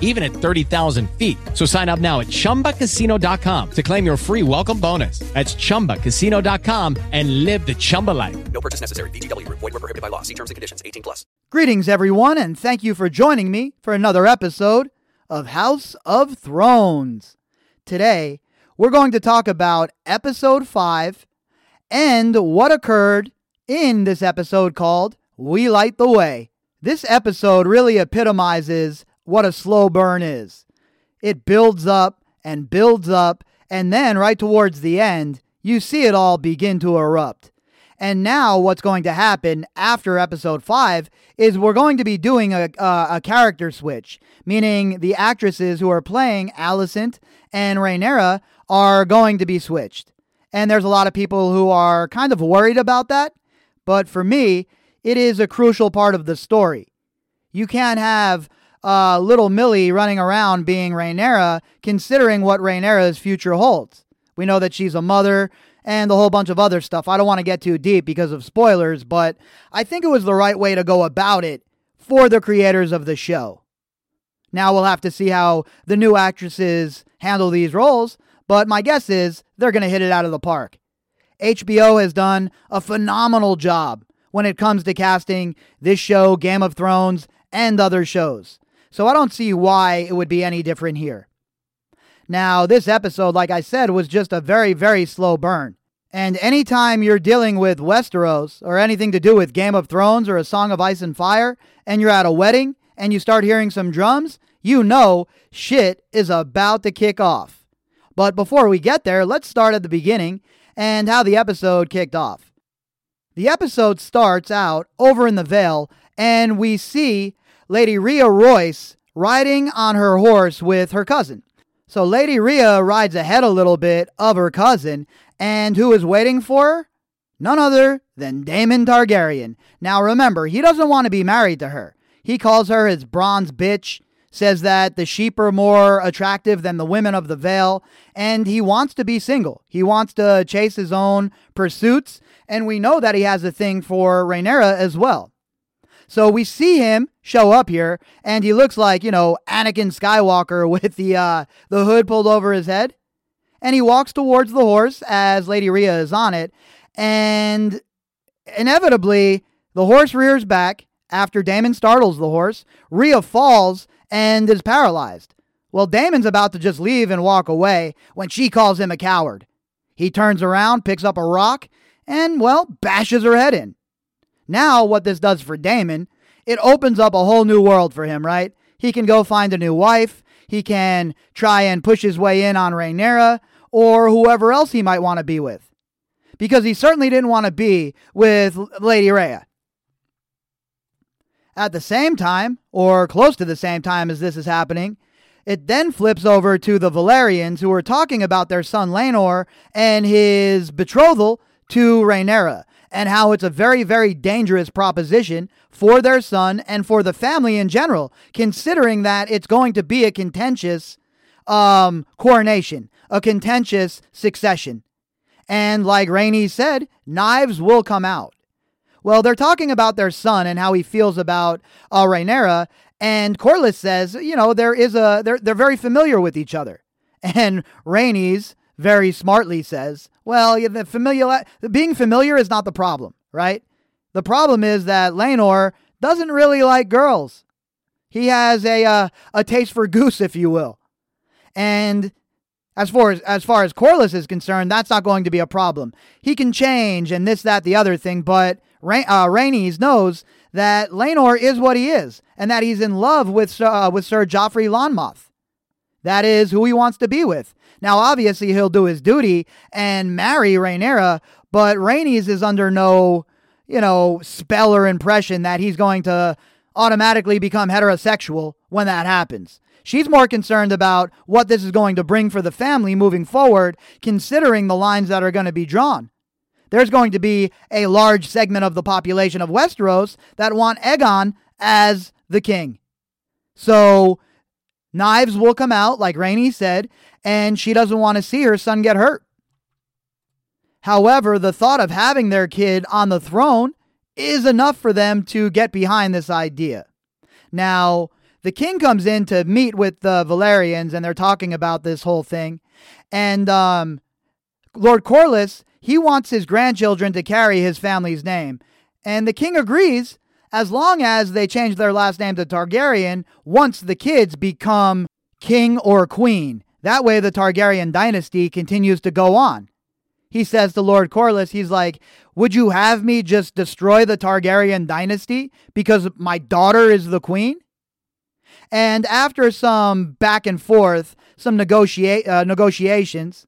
even at 30,000 feet. So sign up now at ChumbaCasino.com to claim your free welcome bonus. That's ChumbaCasino.com and live the Chumba life. No purchase necessary. VGW. Void were prohibited by law. See terms and conditions. 18 plus. Greetings, everyone, and thank you for joining me for another episode of House of Thrones. Today, we're going to talk about Episode 5 and what occurred in this episode called We Light the Way. This episode really epitomizes what a slow burn is. It builds up and builds up, and then right towards the end, you see it all begin to erupt. And now, what's going to happen after episode five is we're going to be doing a, a, a character switch, meaning the actresses who are playing Alicent and Rhaenyra are going to be switched. And there's a lot of people who are kind of worried about that. But for me, it is a crucial part of the story. You can't have uh, little Millie running around being Rhaenyra, considering what Rhaenyra's future holds. We know that she's a mother and a whole bunch of other stuff. I don't want to get too deep because of spoilers, but I think it was the right way to go about it for the creators of the show. Now we'll have to see how the new actresses handle these roles, but my guess is they're going to hit it out of the park. HBO has done a phenomenal job when it comes to casting this show, Game of Thrones, and other shows. So I don't see why it would be any different here. Now, this episode, like I said, was just a very, very slow burn. And anytime you're dealing with Westeros or anything to do with Game of Thrones or A Song of Ice and Fire, and you're at a wedding and you start hearing some drums, you know shit is about to kick off. But before we get there, let's start at the beginning and how the episode kicked off. The episode starts out over in the Vale, and we see Lady Rhea Royce riding on her horse with her cousin. So Lady Rhea rides ahead a little bit of her cousin, and who is waiting for her? None other than Daemon Targaryen. Now remember, he doesn't want to be married to her. He calls her his bronze bitch, says that the sheep are more attractive than the women of the Vale, and he wants to be single. He wants to chase his own pursuits, and we know that he has a thing for Rhaenyra as well. So we see him show up here, and he looks like you know Anakin Skywalker with the uh, the hood pulled over his head, and he walks towards the horse as Lady Rhea is on it, and inevitably the horse rears back after Daemon startles the horse. Rhea falls and is paralyzed. Well, Daemon's about to just leave and walk away when she calls him a coward. He turns around, picks up a rock, and, well, bashes her head in. Now, what this does for Daemon, it opens up a whole new world for him, right? He can go find a new wife. He can try and push his way in on Rhaenyra or whoever else he might want to be with. Because he certainly didn't want to be with Lady Rhea. At the same time, or close to the same time as this is happening, it then flips over to the Velaryons who are talking about their son Laenor and his betrothal to Rhaenyra and how it's a very, very dangerous proposition for their son and for the family in general, considering that it's going to be a contentious um, coronation, a contentious succession. And like Rhaenys said, knives will come out. Well, they're talking about their son and how he feels about uh, Rhaenyra, and Corlys says, you know, there is a they're they're very familiar with each other. And Rhaenys very smartly says, well, the familiar, being familiar is not the problem, right? The problem is that Laenor doesn't really like girls. He has a uh, a taste for goose, if you will. And as far as as far as Corlys is concerned, that's not going to be a problem. He can change and this, that, the other thing, but Ra- uh, Rhaenys knows that Laenor is what he is, and that he's in love with uh, with Sir Joffrey Lonmouth. That is who he wants to be with. Now, obviously, he'll do his duty and marry Rhaenyra, but Rhaenys is under no, you know, spell or impression that he's going to automatically become heterosexual when that happens. She's more concerned about what this is going to bring for the family moving forward, considering the lines that are going to be drawn. There's going to be a large segment of the population of Westeros that want Aegon as the king. So knives will come out, like Rhaenys said, and she doesn't want to see her son get hurt. However, the thought of having their kid on the throne is enough for them to get behind this idea. Now, the king comes in to meet with the Velaryons, and they're talking about this whole thing. And um, Lord Corlys, he wants his grandchildren to carry his family's name. And the king agrees as long as they change their last name to Targaryen once the kids become king or queen. That way, the Targaryen dynasty continues to go on. He says to Lord Corlys, he's like, Would you have me just destroy the Targaryen dynasty because my daughter is the queen? And after some back and forth, some negotiate, uh, negotiations,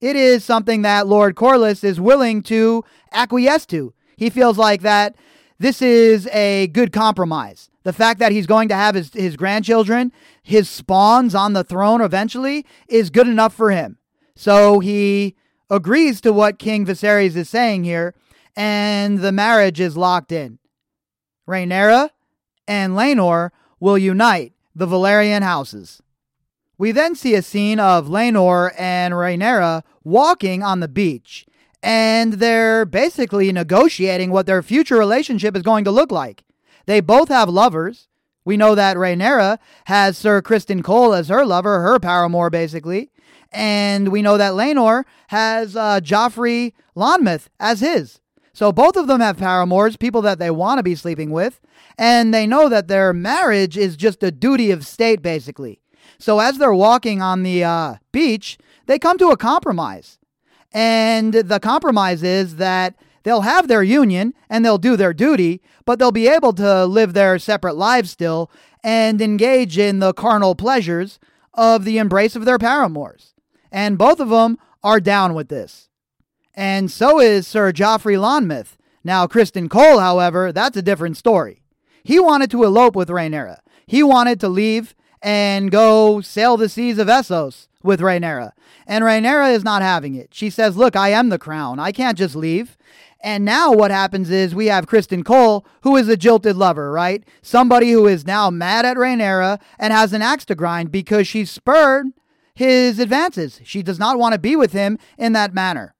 it is something that Lord Corlys is willing to acquiesce to. He feels like that this is a good compromise. The fact that he's going to have his, his grandchildren, his spawns on the throne eventually, is good enough for him. So he agrees to what King Viserys is saying here, and the marriage is locked in. Rhaenyra and Laenor will unite the Velaryon houses. We then see a scene of Laenor and Rhaenyra walking on the beach and they're basically negotiating what their future relationship is going to look like. They both have lovers. We know that Rhaenyra has Sir Criston Cole as her lover, her paramour, basically. And we know that Laenor has uh, Joffrey Lonmouth as his. So both of them have paramours, people that they want to be sleeping with. And they know that their marriage is just a duty of state, basically. So as they're walking on the uh, beach, they come to a compromise. And the compromise is that they'll have their union and they'll do their duty, but they'll be able to live their separate lives still and engage in the carnal pleasures of the embrace of their paramours. And both of them are down with this. And so is Sir Joffrey Lonmouth. Now, Criston Cole, however, that's a different story. He wanted to elope with Rhaenyra. He wanted to leave and go sail the seas of Essos with Rhaenyra. And Rhaenyra is not having it. She says, Look, I am the crown. I can't just leave. And now what happens is we have Criston Cole, who is a jilted lover, right? Somebody who is now mad at Rhaenyra and has an axe to grind because she spurred his advances. She does not want to be with him in that manner.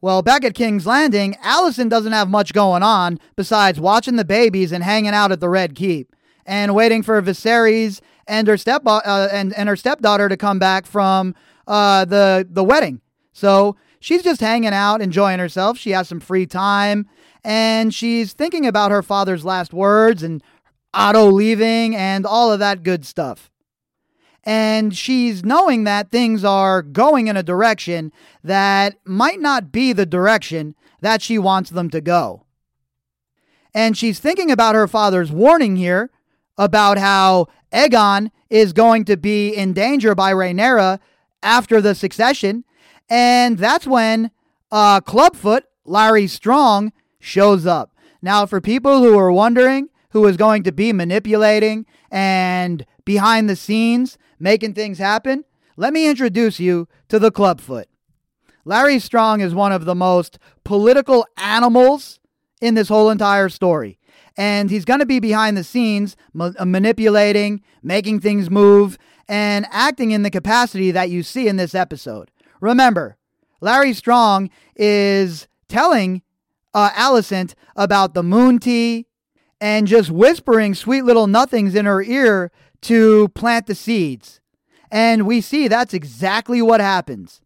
Well, back at King's Landing, Alicent doesn't have much going on besides watching the babies and hanging out at the Red Keep and waiting for Viserys and her step uh, and and her stepdaughter to come back from uh, the the wedding. So she's just hanging out, enjoying herself. She has some free time, and she's thinking about her father's last words and Otto leaving and all of that good stuff. And she's knowing that things are going in a direction that might not be the direction that she wants them to go. And she's thinking about her father's warning here about how Aegon is going to be in danger by Rhaenyra after the succession. And that's when uh, Clubfoot, Larys Strong, shows up. Now, for people who are wondering who is going to be manipulating and behind the scenes making things happen, let me introduce you to the Clubfoot. Larys Strong is one of the most political animals in this whole entire story and he's going to be behind the scenes ma- uh, manipulating, making things move, and acting in the capacity that you see in this episode. Remember, Larys Strong is telling uh, Alicent about the moon tea and just whispering sweet little nothings in her ear to plant the seeds. And we see that's exactly what happens.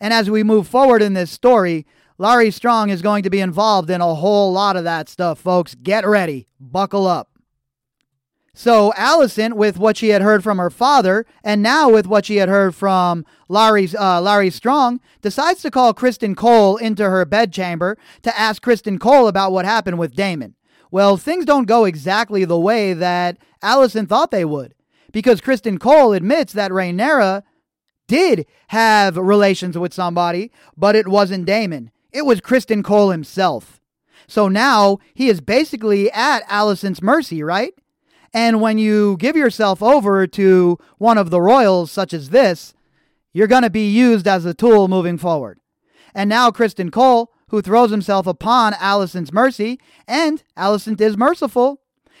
And as we move forward in this story, Larys Strong is going to be involved in a whole lot of that stuff, folks. Get ready. Buckle up. So Alicent, with what she had heard from her father, and now with what she had heard from Larys, uh, Larys Strong, decides to call Criston Cole into her bedchamber to ask Criston Cole about what happened with Daemon. Well, things don't go exactly the way that Alicent thought they would, because Criston Cole admits that Rhaenyra did have relations with somebody, but it wasn't Daemon. It was Criston Cole himself. So now he is basically at Alicent's mercy, right? And when you give yourself over to one of the royals, such as this, you're going to be used as a tool moving forward. And now Criston Cole, who throws himself upon Alicent's mercy, and Alicent is merciful,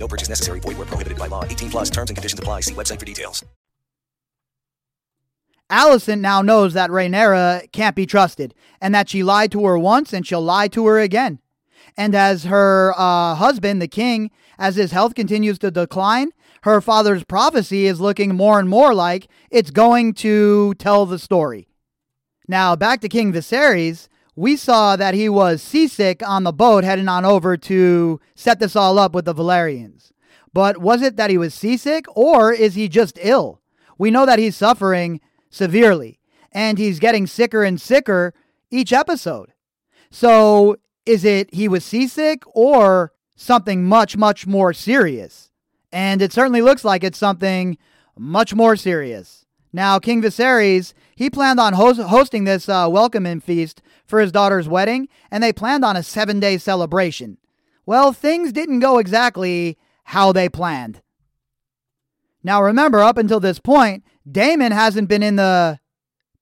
No purchase necessary. Void where prohibited by law. 18 plus terms and conditions apply. See website for details. Alicent now knows that Rhaenyra can't be trusted and that she lied to her once and she'll lie to her again. And as her uh, husband, the king, as his health continues to decline, her father's prophecy is looking more and more like it's going to tell the story. Now, back to King Viserys, we saw that he was seasick on the boat heading on over to set this all up with the Velaryons. But was it that he was seasick or is he just ill? We know that he's suffering severely and he's getting sicker and sicker each episode. So is it he was seasick or something much, much more serious? And it certainly looks like it's something much more serious. Now, King Viserys, he planned on host- hosting this uh, welcoming feast for his daughter's wedding, and they planned on a seven day celebration. Well, things didn't go exactly how they planned. Now, remember, up until this point, Daemon hasn't been in the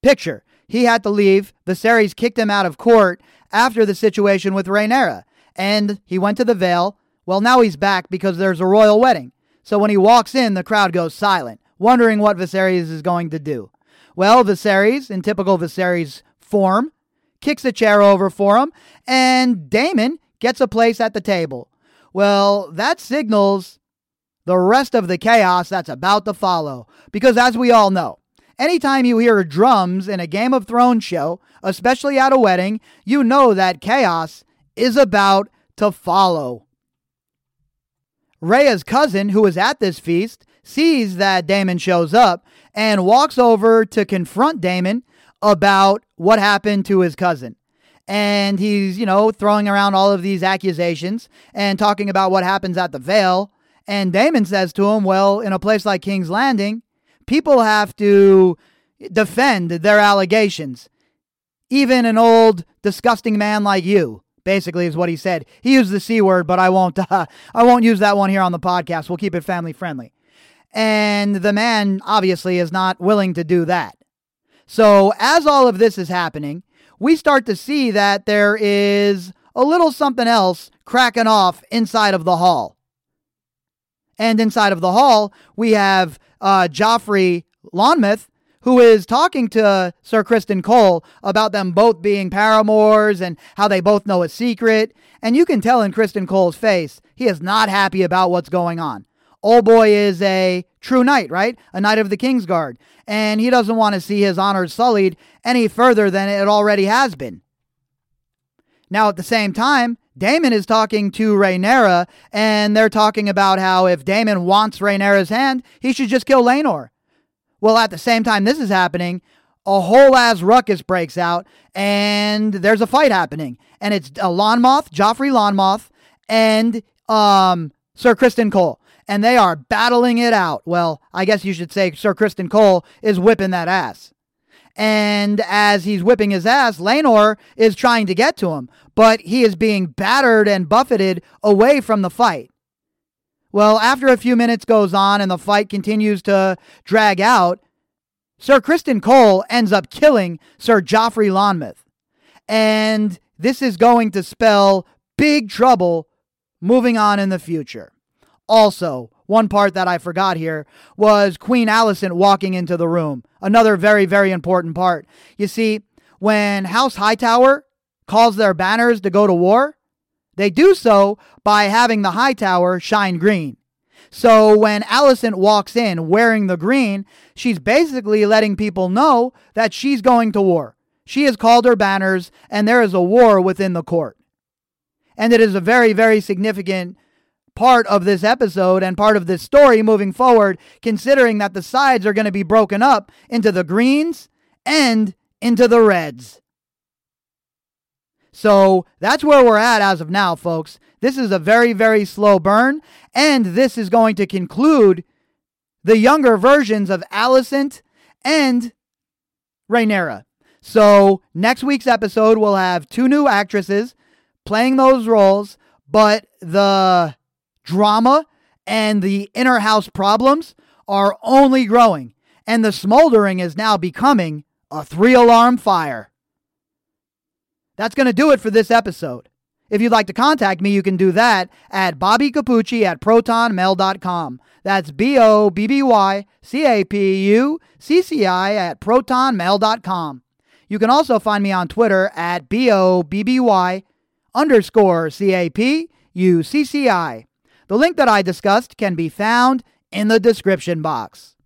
picture. He had to leave. Viserys kicked him out of court after the situation with Rhaenyra, and he went to the Vale. Well, now he's back because there's a royal wedding. So when he walks in, the crowd goes silent, wondering what Viserys is going to do. Well, Viserys, in typical Viserys form, kicks a chair over for him, and Daemon gets a place at the table. Well, that signals the rest of the chaos that's about to follow. Because as we all know, anytime you hear drums in a Game of Thrones show, especially at a wedding, you know that chaos is about to follow. Rhea's cousin, who is at this feast, sees that Daemon shows up and walks over to confront Daemon about what happened to his cousin. And he's, you know, throwing around all of these accusations and talking about what happens at the Vale. And Daemon says to him, Well, in a place like King's Landing, people have to defend their allegations. Even an old, disgusting man like you, basically, is what he said. He used the C word, but I won't, uh, I won't use that one here on the podcast. We'll keep it family friendly. And the man obviously is not willing to do that. So, as all of this is happening, we start to see that there is a little something else cracking off inside of the hall. And inside of the hall, we have uh, Joffrey Lonmouth, who is talking to Sir Criston Cole about them both being paramours and how they both know a secret. And you can tell in Criston Cole's face, he is not happy about what's going on. Old boy is a true knight, right? A knight of the Kingsguard. And he doesn't want to see his honor sullied any further than it already has been. Now, at the same time, Daemon is talking to Rhaenyra, and they're talking about how if Daemon wants Rhaenyra's hand, he should just kill Laenor. Well, at the same time this is happening, a whole ass ruckus breaks out, and there's a fight happening. And it's a Lonmouth, Joffrey Lonmouth, and um, Sir Criston Cole. And they are battling it out. Well, I guess you should say Sir Criston Cole is whipping that ass. And as he's whipping his ass, Laenor is trying to get to him, but he is being battered and buffeted away from the fight. Well, after a few minutes goes on and the fight continues to drag out, Sir Criston Cole ends up killing Sir Joffrey Lonmouth. And this is going to spell big trouble moving on in the future. Also, one part that I forgot here was Queen Alicent walking into the room. Another very, very important part. You see, when House Hightower calls their banners to go to war, they do so by having the Hightower shine green. So when Alicent walks in wearing the green, she's basically letting people know that she's going to war. She has called her banners, and there is a war within the court. And it is a very, very significant part of this episode and part of this story moving forward, considering that the sides are going to be broken up into the greens and into the reds. So that's where we're at as of now, folks. This is a very, very slow burn, and this is going to conclude the younger versions of Alicent and Rhaenyra. So next week's episode will have two new actresses playing those roles, but the drama and the inner house problems are only growing, and the smoldering is now becoming a three alarm fire. That's going to do it for this episode. If you'd like to contact me, you can do that at Bobby Capucci at protonmail.com. That's B O B B Y C A P U C C I at protonmail.com. You can also find me on Twitter at B O B B Y underscore C A P U C C I. The link that I discussed can be found in the description box.